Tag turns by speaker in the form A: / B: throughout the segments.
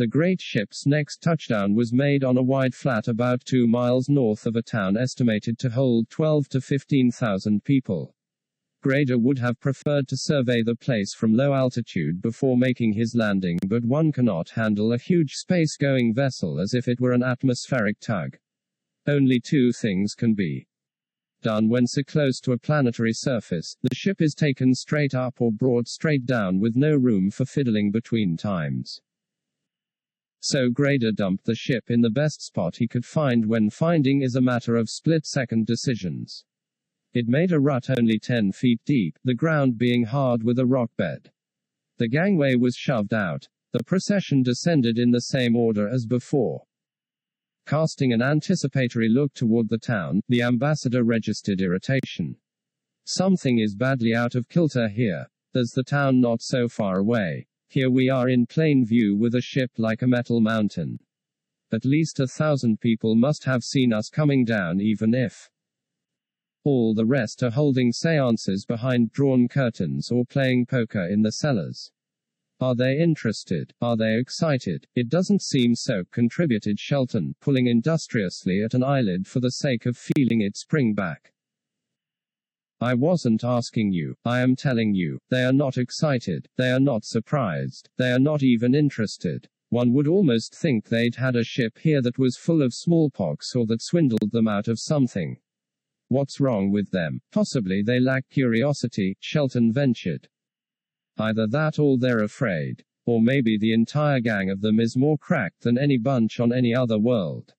A: The great ship's next touchdown was made on a wide flat about two miles north of a town estimated to hold 12 to 15,000 people. Grader would have preferred to survey the place from low altitude before making his landing, but one cannot handle a huge space going vessel as if it were an atmospheric tug. Only two things can be done when so close to a planetary surface the ship is taken straight up or brought straight down with no room for fiddling between times. So Grader dumped the ship in the best spot he could find when finding is a matter of split second decisions. It made a rut only 10 feet deep, the ground being hard with a rock bed. The gangway was shoved out. The procession descended in the same order as before. Casting an anticipatory look toward the town, the ambassador registered irritation. Something is badly out of kilter here. There's the town not so far away. Here we are in plain view with a ship like a metal mountain. At least a thousand people must have seen us coming down even if all the rest are holding seances behind drawn curtains or playing poker in the cellars. Are they interested? Are they excited? It doesn't seem so, contributed Shelton, pulling industriously at an eyelid for the sake of feeling it spring back. I wasn't asking you, I am telling you, they are not excited, they are not surprised, they are not even interested. One would almost think they'd had a ship here that was full of smallpox or that swindled them out of something. What's wrong with them? Possibly they lack curiosity, Shelton ventured. Either that or they're afraid. Or maybe the entire gang of them is more cracked than any bunch on any other world.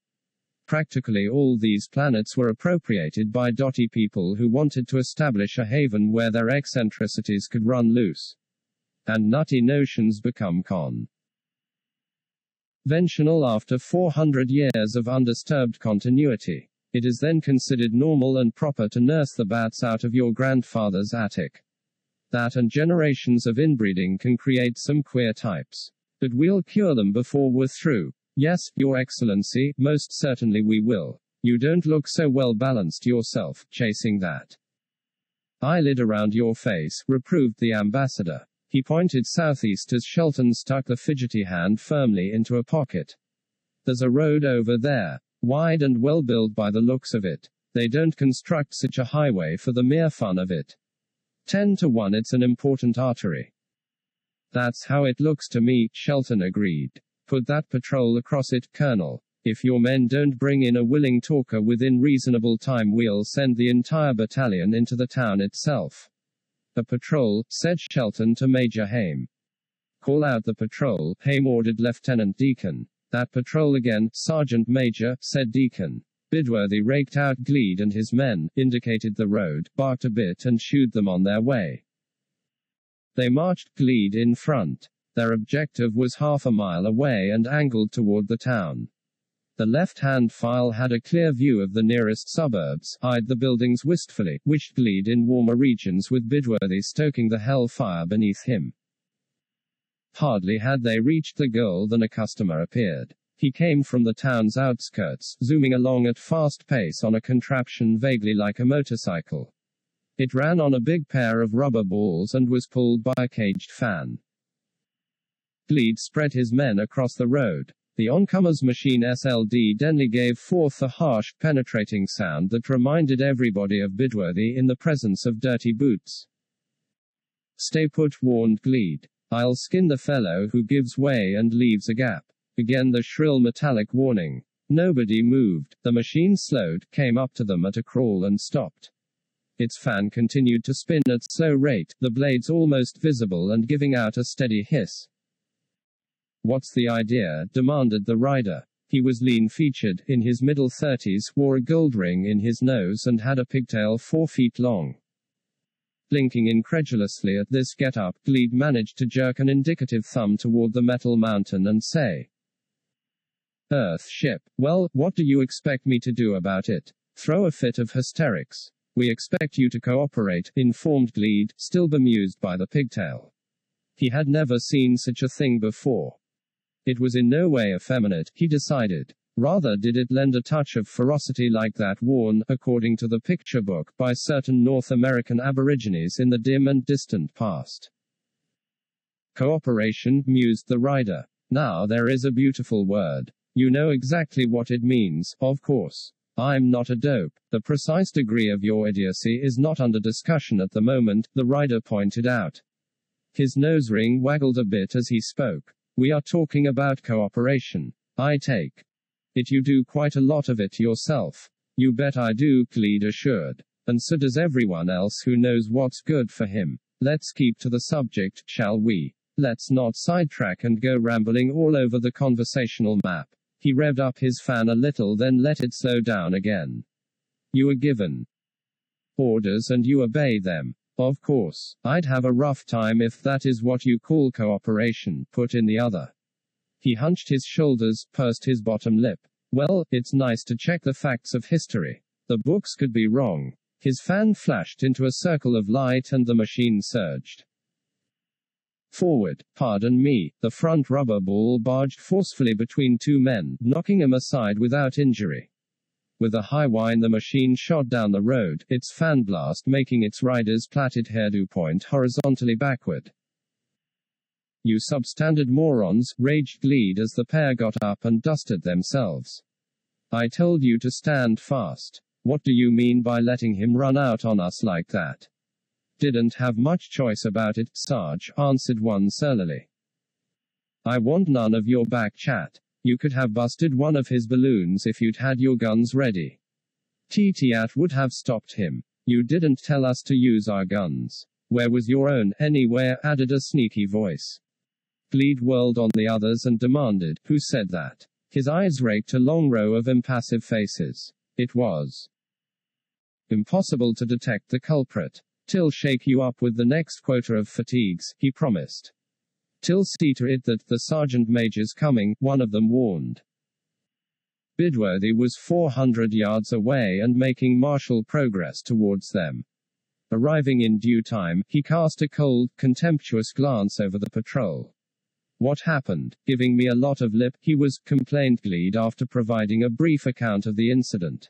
A: Practically all these planets were appropriated by dotty people who wanted to establish a haven where their eccentricities could run loose. And nutty notions become con. Ventional after 400 years of undisturbed continuity. It is then considered normal and proper to nurse the bats out of your grandfather's attic. That and generations of inbreeding can create some queer types. But we'll cure them before we're through. Yes, Your Excellency, most certainly we will. You don't look so well balanced yourself, chasing that eyelid around your face, reproved the ambassador. He pointed southeast as Shelton stuck the fidgety hand firmly into a pocket. There's a road over there. Wide and well built by the looks of it. They don't construct such a highway for the mere fun of it. 10 to 1 it's an important artery. That's how it looks to me, Shelton agreed. Put that patrol across it, Colonel. If your men don't bring in a willing talker within reasonable time, we'll send the entire battalion into the town itself. A patrol, said Shelton to Major Haim. Call out the patrol, Haim ordered Lieutenant Deacon. That patrol again, Sergeant Major, said Deacon. Bidworthy raked out Gleed and his men, indicated the road, barked a bit and shooed them on their way. They marched Gleed in front. Their objective was half a mile away and angled toward the town. The left-hand file had a clear view of the nearest suburbs, eyed the buildings wistfully, wished Gleed in warmer regions with Bidworthy stoking the hell fire beneath him. Hardly had they reached the goal than a customer appeared. He came from the town's outskirts, zooming along at fast pace on a contraption vaguely like a motorcycle. It ran on a big pair of rubber balls and was pulled by a caged fan. Gleed spread his men across the road. The oncomer's machine SLD Denley gave forth a harsh, penetrating sound that reminded everybody of Bidworthy in the presence of dirty boots. Stay put, warned Gleed. I'll skin the fellow who gives way and leaves a gap. Again the shrill metallic warning. Nobody moved. The machine slowed, came up to them at a crawl and stopped. Its fan continued to spin at slow rate, the blades almost visible and giving out a steady hiss. What's the idea? demanded the rider. He was lean featured, in his middle thirties, wore a gold ring in his nose and had a pigtail four feet long. Blinking incredulously at this get-up, Gleed managed to jerk an indicative thumb toward the metal mountain and say, Earth ship. Well, what do you expect me to do about it? Throw a fit of hysterics. We expect you to cooperate, informed Gleed, still bemused by the pigtail. He had never seen such a thing before. It was in no way effeminate, he decided. Rather did it lend a touch of ferocity like that worn, according to the picture book, by certain North American Aborigines in the dim and distant past. Cooperation, mused the rider. Now there is a beautiful word. You know exactly what it means, of course. I'm not a dope. The precise degree of your idiocy is not under discussion at the moment, the rider pointed out. His nose ring waggled a bit as he spoke. We are talking about cooperation. I take it you do quite a lot of it yourself. You bet I do, Gleed assured. And so does everyone else who knows what's good for him. Let's keep to the subject, shall we? Let's not sidetrack and go rambling all over the conversational map. He revved up his fan a little, then let it slow down again. You are given orders and you obey them. Of course, I'd have a rough time if that is what you call cooperation, put in the other. He hunched his shoulders, pursed his bottom lip. Well, it's nice to check the facts of history. The books could be wrong. His fan flashed into a circle of light and the machine surged. Forward, pardon me, the front rubber ball barged forcefully between two men, knocking him aside without injury. With a high whine, the machine shot down the road, its fan blast making its rider's plaited hairdo point horizontally backward. You substandard morons, raged Gleed as the pair got up and dusted themselves. I told you to stand fast. What do you mean by letting him run out on us like that? Didn't have much choice about it, Sarge, answered one surlily. I want none of your back chat. You could have busted one of his balloons if you'd had your guns ready. Titiat would have stopped him. You didn't tell us to use our guns. Where was your own, anywhere, added a sneaky voice. Gleed whirled on the others and demanded, Who said that? His eyes raked a long row of impassive faces. It was impossible to detect the culprit. Till shake you up with the next quota of fatigues, he promised. Till see to it that the sergeant major's coming, one of them warned. Bidworthy was 400 yards away and making martial progress towards them. Arriving in due time, he cast a cold, contemptuous glance over the patrol. What happened? Giving me a lot of lip, he was, complained Gleed after providing a brief account of the incident.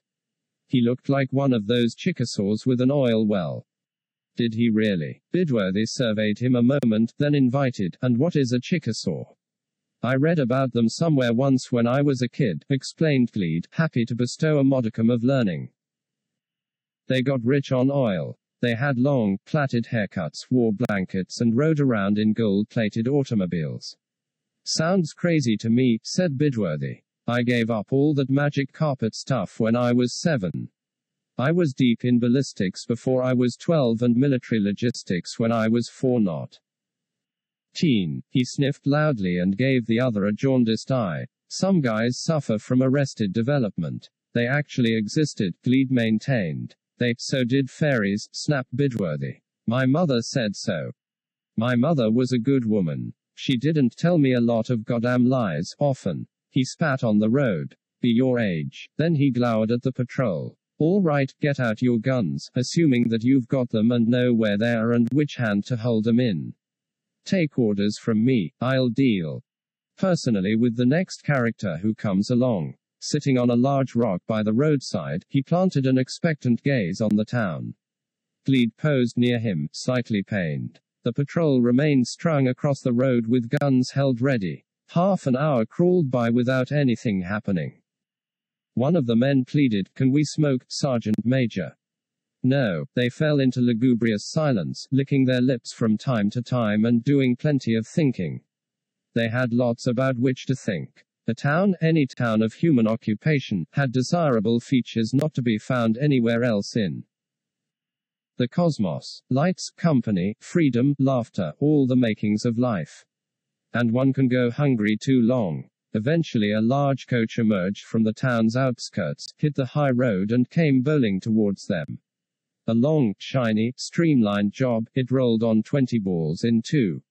A: He looked like one of those Chickasaws with an oil well. Did he really? Bidworthy surveyed him a moment, then invited, And what is a Chickasaw? I read about them somewhere once when I was a kid, explained Gleed, happy to bestow a modicum of learning. They got rich on oil. They had long, plaited haircuts, wore blankets, and rode around in gold plated automobiles. Sounds crazy to me, said Bidworthy. I gave up all that magic carpet stuff when I was seven. I was deep in ballistics before I was 12 and military logistics when I was 4 not. Teen. He sniffed loudly and gave the other a jaundiced eye. Some guys suffer from arrested development. They actually existed, Gleed maintained. They, so did fairies, Snap Bidworthy. My mother said so. My mother was a good woman. She didn't tell me a lot of goddamn lies, often. He spat on the road. Be your age. Then he glowered at the patrol. All right, get out your guns, assuming that you've got them and know where they are and which hand to hold them in. Take orders from me, I'll deal personally with the next character who comes along. Sitting on a large rock by the roadside, he planted an expectant gaze on the town. Gleed posed near him, slightly pained. The patrol remained strung across the road with guns held ready. Half an hour crawled by without anything happening. One of the men pleaded, Can we smoke, Sergeant Major? No, they fell into lugubrious silence, licking their lips from time to time and doing plenty of thinking. They had lots about which to think. A town, any town of human occupation, had desirable features not to be found anywhere else in the cosmos. Lights, company, freedom, laughter, all the makings of life. And one can go hungry too long. Eventually a large coach emerged from the town's outskirts, hit the high road and came bowling towards them. A long, shiny, streamlined job, it rolled on 20 balls in two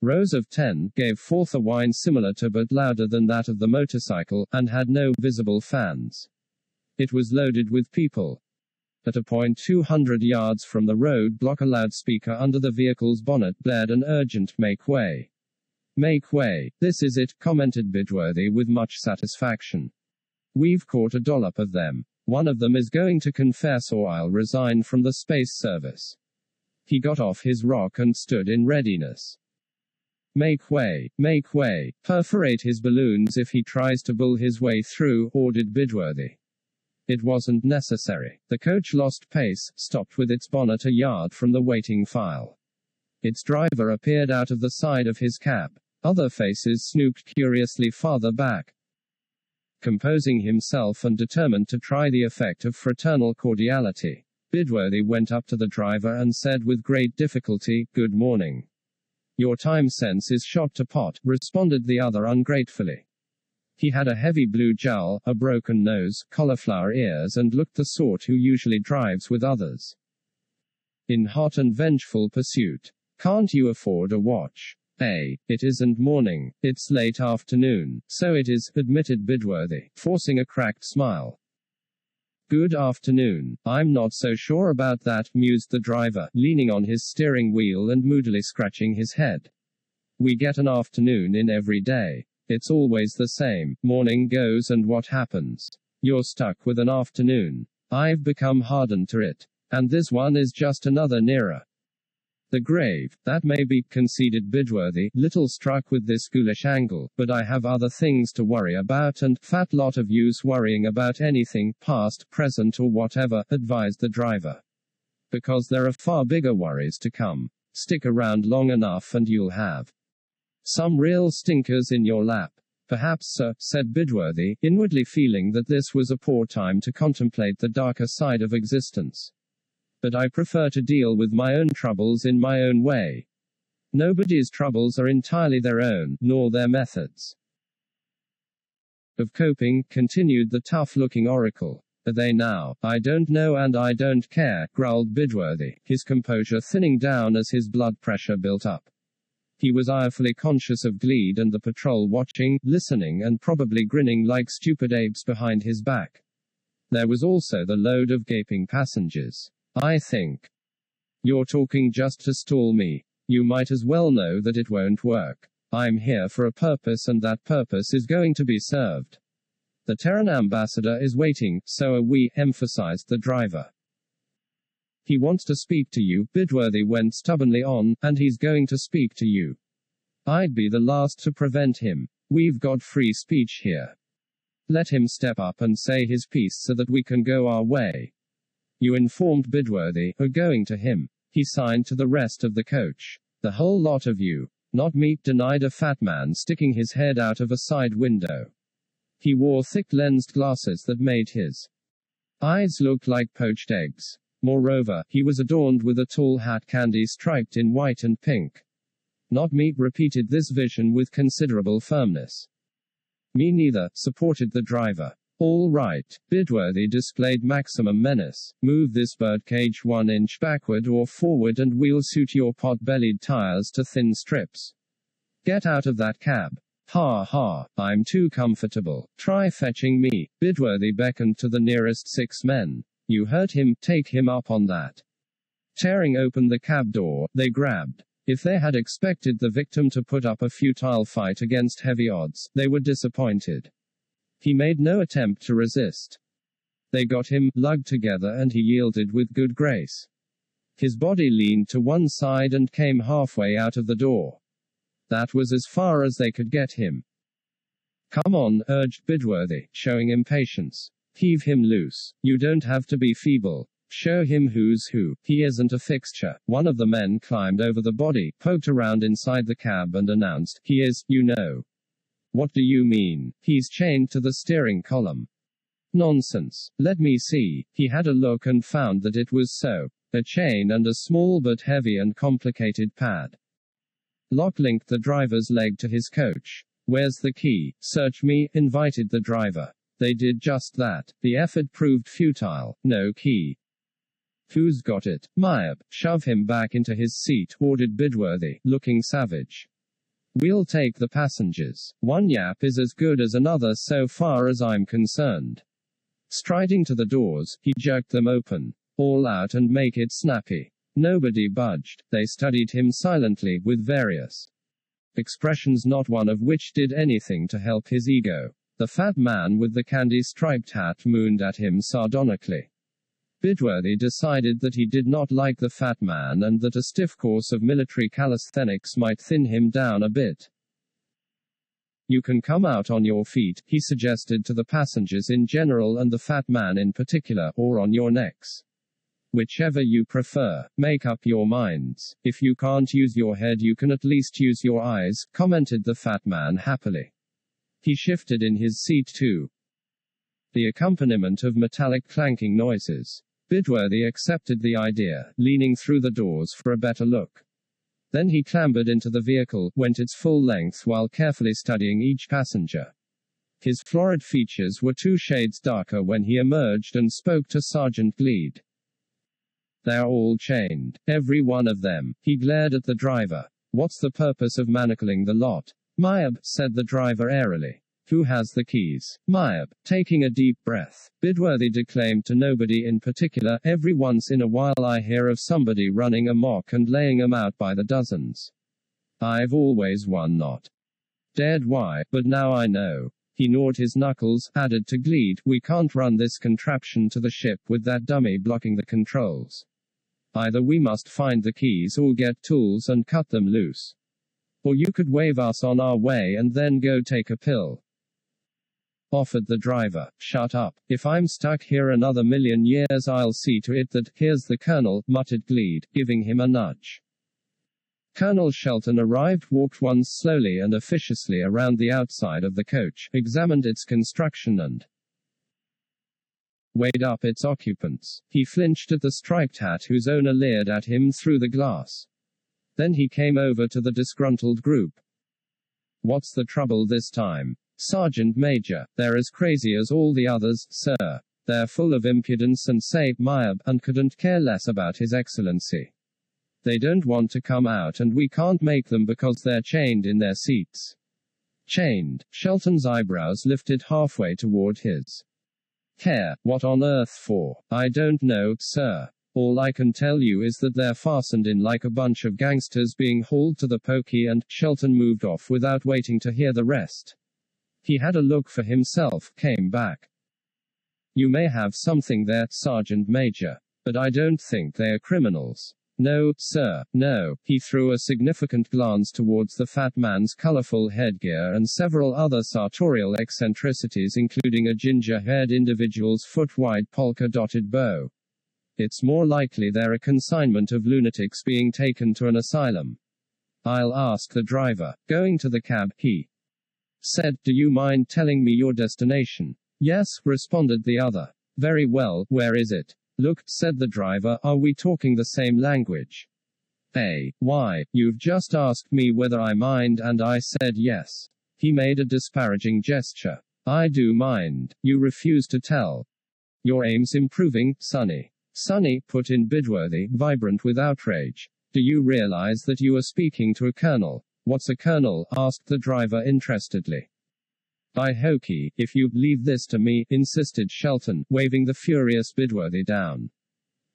A: rows of 10, gave forth a whine similar to but louder than that of the motorcycle, and had no visible fans. It was loaded with people. At a point 200 yards from the road block a loudspeaker under the vehicle's bonnet blared an urgent make way. Make way. This is it, commented Bidworthy with much satisfaction. We've caught a dollop of them. One of them is going to confess or I'll resign from the space service. He got off his rock and stood in readiness. Make way, make way, perforate his balloons if he tries to bull his way through, ordered Bidworthy. It wasn't necessary. The coach lost pace, stopped with its bonnet a yard from the waiting file. Its driver appeared out of the side of his cab. Other faces snooped curiously farther back. Composing himself and determined to try the effect of fraternal cordiality, Bidworthy went up to the driver and said with great difficulty, Good morning. Your time sense is shot to pot, responded the other ungratefully. He had a heavy blue jowl, a broken nose, cauliflower ears, and looked the sort who usually drives with others. In hot and vengeful pursuit. Can't you afford a watch? A. It isn't morning, it's late afternoon. So it is, admitted Bidworthy, forcing a cracked smile. Good afternoon. I'm not so sure about that, mused the driver, leaning on his steering wheel and moodily scratching his head. We get an afternoon in every day. It's always the same. Morning goes and what happens? You're stuck with an afternoon. I've become hardened to it. And this one is just another nearer. The grave, that may be, conceded Bidworthy, little struck with this ghoulish angle, but I have other things to worry about and, fat lot of use worrying about anything, past, present or whatever, advised the driver. Because there are far bigger worries to come. Stick around long enough and you'll have some real stinkers in your lap. Perhaps, sir, said Bidworthy, inwardly feeling that this was a poor time to contemplate the darker side of existence but I prefer to deal with my own troubles in my own way. Nobody's troubles are entirely their own, nor their methods. Of coping, continued the tough looking oracle. Are they now? I don't know and I don't care, growled Bidworthy, his composure thinning down as his blood pressure built up. He was irefully conscious of Gleed and the patrol watching, listening, and probably grinning like stupid apes behind his back. There was also the load of gaping passengers. I think. You're talking just to stall me. You might as well know that it won't work. I'm here for a purpose and that purpose is going to be served. The Terran ambassador is waiting, so are we, emphasized the driver. He wants to speak to you, Bidworthy went stubbornly on, and he's going to speak to you. I'd be the last to prevent him. We've got free speech here. Let him step up and say his piece so that we can go our way. You informed Bidworthy, are going to him. He signed to the rest of the coach. The whole lot of you. Not me, denied a fat man sticking his head out of a side window. He wore thick lensed glasses that made his eyes look like poached eggs. Moreover, he was adorned with a tall hat candy striped in white and pink. Not me, repeated this vision with considerable firmness. Me neither, supported the driver. All right. Bidworthy displayed maximum menace. Move this birdcage one inch backward or forward and we'll suit your pot-bellied tires to thin strips. Get out of that cab. Ha ha, I'm too comfortable. Try fetching me. Bidworthy beckoned to the nearest six men. You heard him, take him up on that. Tearing open the cab door, they grabbed. If they had expected the victim to put up a futile fight against heavy odds, they were disappointed. He made no attempt to resist. They got him, lugged together, and he yielded with good grace. His body leaned to one side and came halfway out of the door. That was as far as they could get him. Come on, urged Bidworthy, showing impatience. Heave him loose. You don't have to be feeble. Show him who's who. He isn't a fixture. One of the men climbed over the body, poked around inside the cab, and announced, He is, you know. What do you mean? He's chained to the steering column. Nonsense. Let me see. He had a look and found that it was so. A chain and a small but heavy and complicated pad. Locke linked the driver's leg to his coach. Where's the key? Search me, invited the driver. They did just that. The effort proved futile. No key. Who's got it? Myob. Shove him back into his seat, ordered Bidworthy, looking savage. We'll take the passengers. One yap is as good as another so far as I'm concerned. Striding to the doors, he jerked them open. All out and make it snappy. Nobody budged. They studied him silently, with various expressions, not one of which did anything to help his ego. The fat man with the candy striped hat mooned at him sardonically. Bidworthy decided that he did not like the fat man and that a stiff course of military calisthenics might thin him down a bit. You can come out on your feet, he suggested to the passengers in general and the fat man in particular, or on your necks. Whichever you prefer. Make up your minds. If you can't use your head, you can at least use your eyes, commented the fat man happily. He shifted in his seat too. The accompaniment of metallic clanking noises. Bidworthy accepted the idea, leaning through the doors for a better look. Then he clambered into the vehicle, went its full length while carefully studying each passenger. His florid features were two shades darker when he emerged and spoke to Sergeant Gleed. They're all chained. Every one of them. He glared at the driver. What's the purpose of manacling the lot? Myob, said the driver airily. Who has the keys? Myob, taking a deep breath. Bidworthy declaimed to nobody in particular, every once in a while I hear of somebody running amok and laying 'em out by the dozens. I've always won not. Dared why, but now I know. He gnawed his knuckles, added to Gleed, we can't run this contraption to the ship with that dummy blocking the controls. Either we must find the keys or get tools and cut them loose. Or you could wave us on our way and then go take a pill offered the driver. Shut up. If I'm stuck here another million years, I'll see to it that, here's the colonel, muttered Gleed, giving him a nudge. Colonel Shelton arrived, walked once slowly and officiously around the outside of the coach, examined its construction and weighed up its occupants. He flinched at the striped hat whose owner leered at him through the glass. Then he came over to the disgruntled group. What's the trouble this time? Sergeant Major, they're as crazy as all the others, sir. They're full of impudence and say, Myob, and couldn't care less about His Excellency. They don't want to come out and we can't make them because they're chained in their seats. Chained. Shelton's eyebrows lifted halfway toward his. Care, what on earth for? I don't know, sir. All I can tell you is that they're fastened in like a bunch of gangsters being hauled to the pokey and Shelton moved off without waiting to hear the rest. He had a look for himself, came back. You may have something there, Sergeant Major. But I don't think they are criminals. No, sir, no. He threw a significant glance towards the fat man's colorful headgear and several other sartorial eccentricities, including a ginger haired individual's foot wide polka dotted bow. It's more likely they're a consignment of lunatics being taken to an asylum. I'll ask the driver. Going to the cab, he said, Do you mind telling me your destination? Yes, responded the other. Very well, where is it? Look, said the driver, are we talking the same language? A. Why, you've just asked me whether I mind, and I said yes. He made a disparaging gesture. I do mind. You refuse to tell. Your aim's improving, Sonny. Sonny, put in Bidworthy, vibrant with outrage. Do you realize that you are speaking to a colonel? What's a colonel? asked the driver interestedly. By hokey, if you'd leave this to me, insisted Shelton, waving the furious Bidworthy down.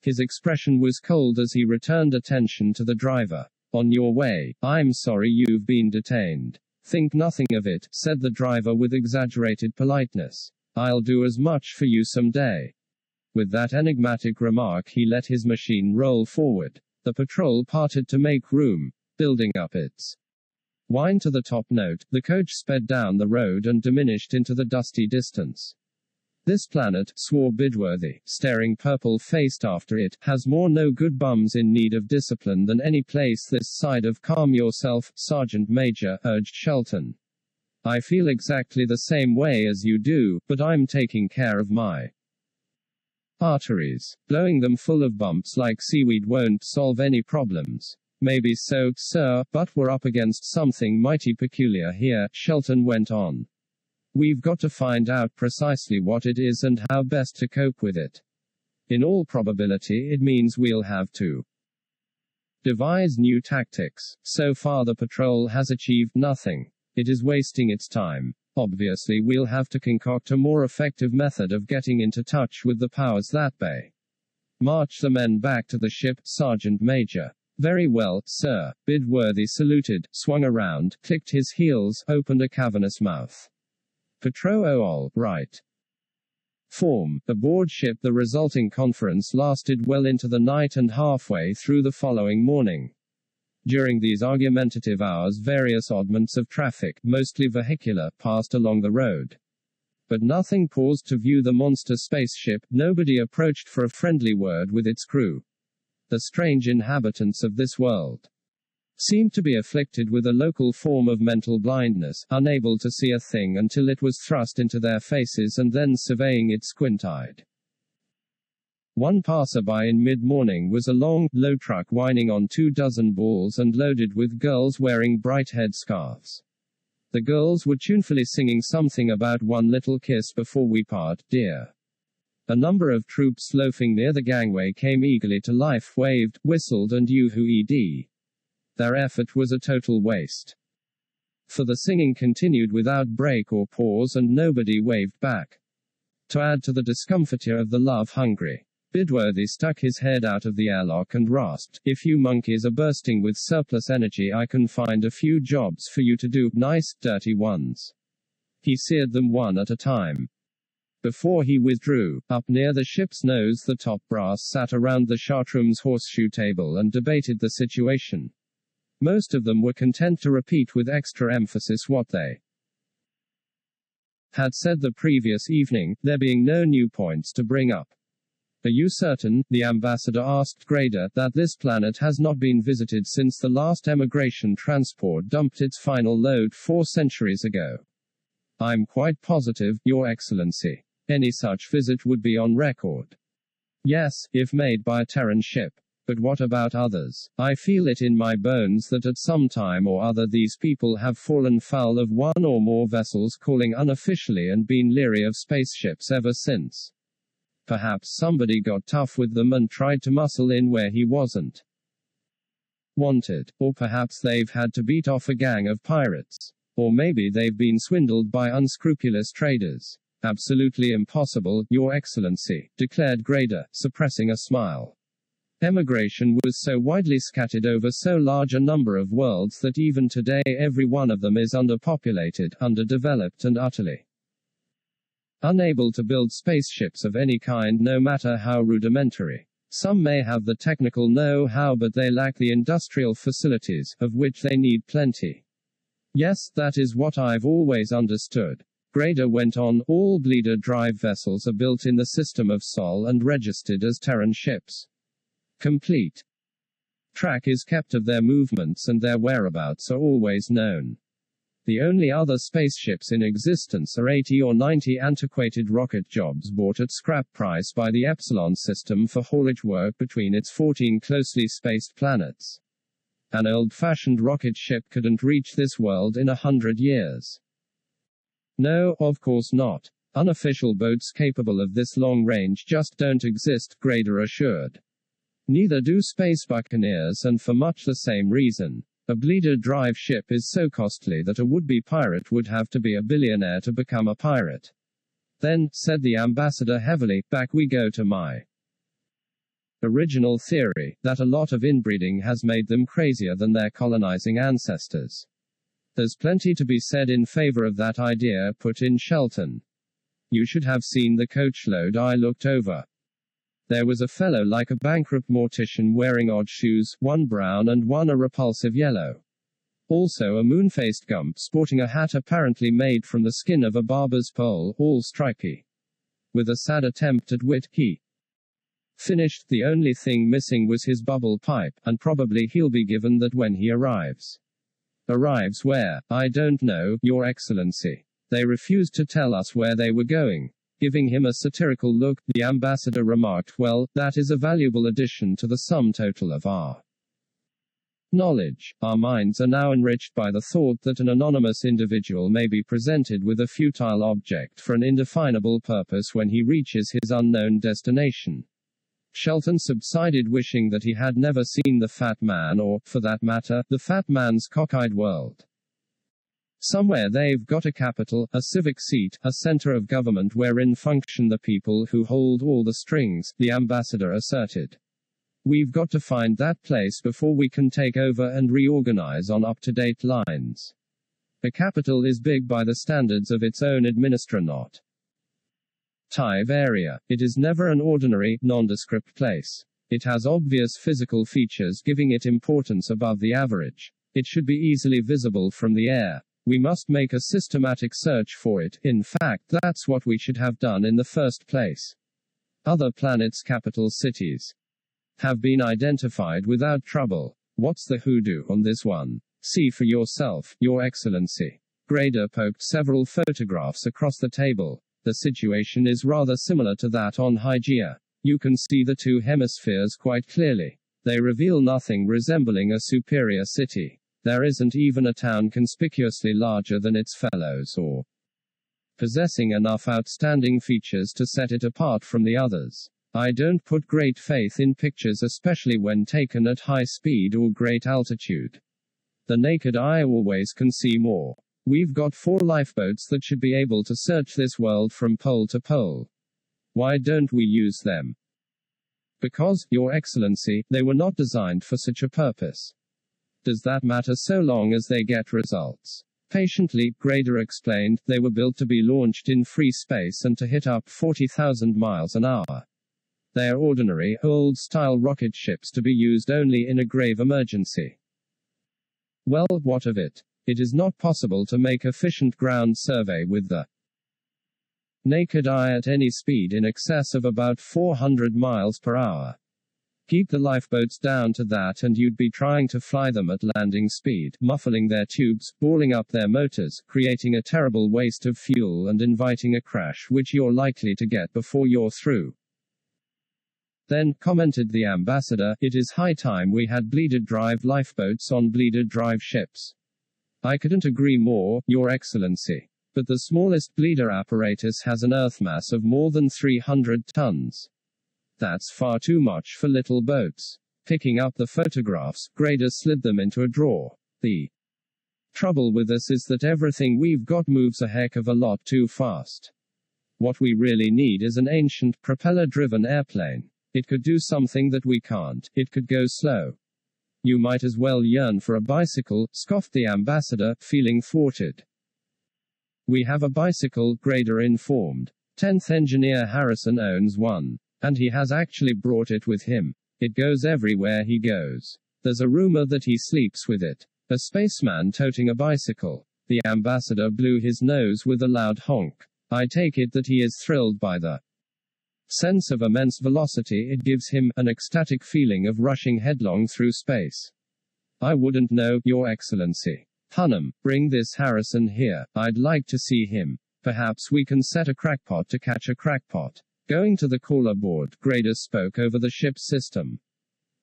A: His expression was cold as he returned attention to the driver. On your way, I'm sorry you've been detained. Think nothing of it, said the driver with exaggerated politeness. I'll do as much for you some day. With that enigmatic remark, he let his machine roll forward. The patrol parted to make room, building up its Wine to the top note, the coach sped down the road and diminished into the dusty distance. This planet, swore Bidworthy, staring purple faced after it, has more no good bums in need of discipline than any place this side of calm yourself, Sergeant Major, urged Shelton. I feel exactly the same way as you do, but I'm taking care of my arteries. Blowing them full of bumps like seaweed won't solve any problems. Maybe so, sir, but we're up against something mighty peculiar here, Shelton went on. We've got to find out precisely what it is and how best to cope with it. In all probability, it means we'll have to devise new tactics. So far, the patrol has achieved nothing. It is wasting its time. Obviously, we'll have to concoct a more effective method of getting into touch with the powers that be. March the men back to the ship, Sergeant Major. Very well, sir. Bidworthy saluted, swung around, clicked his heels, opened a cavernous mouth. Patro all right. Form, aboard ship the resulting conference lasted well into the night and halfway through the following morning. During these argumentative hours various oddments of traffic, mostly vehicular, passed along the road. But nothing paused to view the monster spaceship, nobody approached for a friendly word with its crew. The strange inhabitants of this world seemed to be afflicted with a local form of mental blindness, unable to see a thing until it was thrust into their faces and then surveying it squint-eyed. One passerby in mid-morning was a long, low truck whining on two dozen balls and loaded with girls wearing bright head scarves. The girls were tunefully singing something about one little kiss before we part, dear. A number of troops loafing near the gangway came eagerly to life, waved, whistled and yoo-hoo-ed. Their effort was a total waste. For the singing continued without break or pause and nobody waved back. To add to the discomfiture of the love-hungry, Bidworthy stuck his head out of the airlock and rasped, If you monkeys are bursting with surplus energy, I can find a few jobs for you to do, nice, dirty ones. He seared them one at a time. Before he withdrew, up near the ship's nose, the top brass sat around the chartroom's horseshoe table and debated the situation. Most of them were content to repeat with extra emphasis what they had said the previous evening, there being no new points to bring up. Are you certain, the ambassador asked Grader, that this planet has not been visited since the last emigration transport dumped its final load four centuries ago? I'm quite positive, Your Excellency. Any such visit would be on record. Yes, if made by a Terran ship. But what about others? I feel it in my bones that at some time or other these people have fallen foul of one or more vessels calling unofficially and been leery of spaceships ever since. Perhaps somebody got tough with them and tried to muscle in where he wasn't wanted, or perhaps they've had to beat off a gang of pirates. Or maybe they've been swindled by unscrupulous traders. Absolutely impossible, Your Excellency, declared Grader, suppressing a smile. Emigration was so widely scattered over so large a number of worlds that even today every one of them is underpopulated, underdeveloped and utterly unable to build spaceships of any kind no matter how rudimentary. Some may have the technical know-how but they lack the industrial facilities, of which they need plenty. Yes, that is what I've always understood. Grader went on, all Blieder drive vessels are built in the system of Sol and registered as Terran ships. Complete. Track is kept of their movements and their whereabouts are always known. The only other spaceships in existence are 80 or 90 antiquated rocket jobs bought at scrap price by the Epsilon system for haulage work between its 14 closely spaced planets. An old-fashioned rocket ship couldn't reach this world in a hundred years. No, of course not. Unofficial boats capable of this long range just don't exist, Grader assured. Neither do space buccaneers and for much the same reason. A Blieder drive ship is so costly that a would-be pirate would have to be a billionaire to become a pirate. Then, said the ambassador heavily, back we go to my original theory, that a lot of inbreeding has made them crazier than their colonizing ancestors. There's plenty to be said in favor of that idea, put in Shelton. You should have seen the coachload I looked over. There was a fellow like a bankrupt mortician wearing odd shoes, one brown and one a repulsive yellow. Also a moon-faced gump sporting a hat apparently made from the skin of a barber's pole, all stripy. With a sad attempt at wit, he finished, the only thing missing was his bubble pipe, and probably he'll be given that when he arrives. Arrives where? I don't know, Your Excellency. They refused to tell us where they were going. Giving him a satirical look, the ambassador remarked, Well, that is a valuable addition to the sum total of our knowledge. Our minds are now enriched by the thought that an anonymous individual may be presented with a futile object for an indefinable purpose when he reaches his unknown destination. Shelton subsided, wishing that he had never seen the Fat Man or, for that matter, the Fat Man's cockeyed world. Somewhere they've got a capital, a civic seat, a center of government wherein function the people who hold all the strings, the ambassador asserted. We've got to find that place before we can take over and reorganize on up to date lines. A capital is big by the standards of its own administrator, not Tive area. It is never an ordinary, nondescript place. It has obvious physical features giving it importance above the average. It should be easily visible from the air. We must make a systematic search for it, in fact, that's what we should have done in the first place. Other planets' capital cities have been identified without trouble. What's the hoodoo on this one? See for yourself, Your Excellency. Grader poked several photographs across the table. The situation is rather similar to that on Hygeia. You can see the two hemispheres quite clearly. They reveal nothing resembling a superior city. There isn't even a town conspicuously larger than its fellows or possessing enough outstanding features to set it apart from the others. I don't put great faith in pictures, especially when taken at high speed or great altitude. The naked eye always can see more. We've got four lifeboats that should be able to search this world from pole to pole. Why don't we use them? Because, Your Excellency, they were not designed for such a purpose. Does that matter so long as they get results? Patiently, Grader explained, they were built to be launched in free space and to hit up 40,000 miles an hour. They are ordinary, old style rocket ships to be used only in a grave emergency. Well, what of it? It is not possible to make efficient ground survey with the naked eye at any speed in excess of about 400 miles per hour. Keep the lifeboats down to that and you'd be trying to fly them at landing speed, muffling their tubes, balling up their motors, creating a terrible waste of fuel and inviting a crash which you're likely to get before you're through. Then, commented the ambassador, it is high time we had Blieder drive lifeboats on Blieder drive ships. I couldn't agree more, Your Excellency. But the smallest Blieder apparatus has an earth mass of more than 300 tons. That's far too much for little boats. Picking up the photographs, Grader slid them into a drawer. The trouble with us is that everything we've got moves a heck of a lot too fast. What we really need is an ancient, propeller driven airplane. It could do something that we can't, it could go slow. You might as well yearn for a bicycle, scoffed the ambassador, feeling thwarted. We have a bicycle, Grader informed. 10th Engineer Harrison owns one. And he has actually brought it with him. It goes everywhere he goes. There's a rumor that he sleeps with it. A spaceman toting a bicycle. The ambassador blew his nose with a loud honk. I take it that he is thrilled by the sense of immense velocity it gives him, an ecstatic feeling of rushing headlong through space. I wouldn't know, Your Excellency. Hunnam, bring this Harrison here. I'd like to see him. Perhaps we can set a crackpot to catch a crackpot. Going to the caller board, Grader spoke over the ship's system.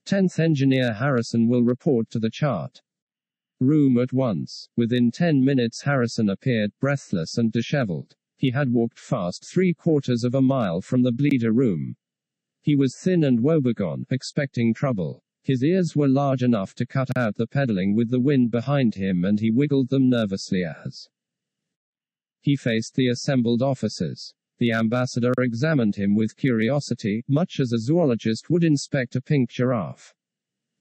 A: 10th Engineer Harrison will report to the chart. Room at once. Within 10 minutes, Harrison appeared, breathless and disheveled. He had walked fast three quarters of a mile from the Blieder room. He was thin and woebegone, expecting trouble. His ears were large enough to cut out the pedaling with the wind behind him, and he wiggled them nervously as he faced the assembled officers. The ambassador examined him with curiosity, much as a zoologist would inspect a pink giraffe.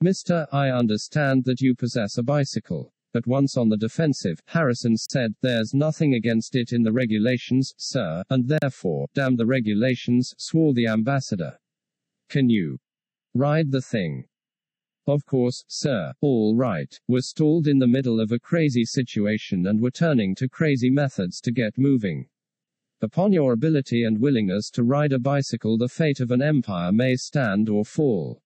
A: Mister, I understand that you possess a bicycle. At once on the defensive, Harrison said, There's nothing against it in the regulations, sir, and therefore, damn the regulations, swore the ambassador. Can you ride the thing? Of course, sir, all right, were stalled in the middle of a crazy situation and were turning to crazy methods to get moving. Upon your ability and willingness to ride a bicycle, the fate of an empire may stand or fall.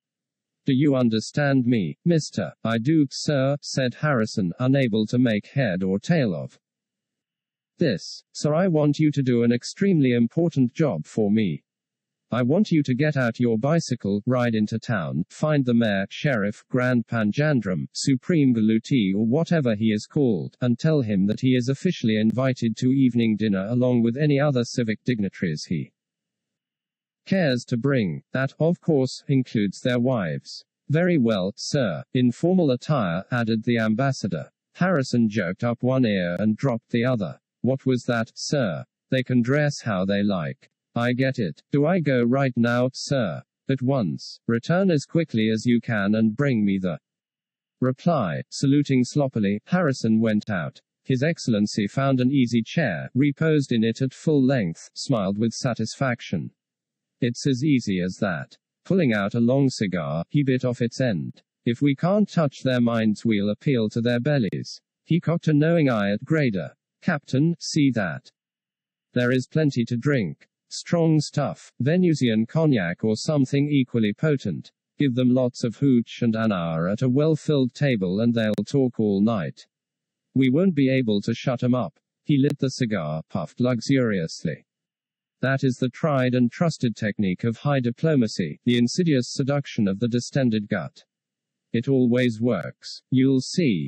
A: Do you understand me, mister? I do, sir, said Harrison, unable to make head or tail of this. Sir, I want you to do an extremely important job for me. I want you to get out your bicycle, ride into town, find the mayor, sheriff, Grand Panjandrum, Supreme Galuti or whatever he is called, and tell him that he is officially invited to evening dinner along with any other civic dignitaries he cares to bring. That, of course, includes their wives. Very well, sir. In formal attire, added the ambassador. Harrison jerked up one ear and dropped the other. What was that, sir? They can dress how they like. I get it. Do I go right now, sir? At once. Return as quickly as you can and bring me the reply. Saluting sloppily, Harrison went out. His Excellency found an easy chair, reposed in it at full length, smiled with satisfaction. It's as easy as that. Pulling out a long cigar, he bit off its end. If we can't touch their minds, we'll appeal to their bellies. He cocked a knowing eye at Grader. Captain, see that. There is plenty to drink. Strong stuff, Venusian cognac or something equally potent. Give them lots of hooch and an hour at a well filled table and they'll talk all night. We won't be able to shut 'em up. He lit the cigar, puffed luxuriously. That is the tried and trusted technique of high diplomacy, the insidious seduction of the distended gut. It always works. You'll see.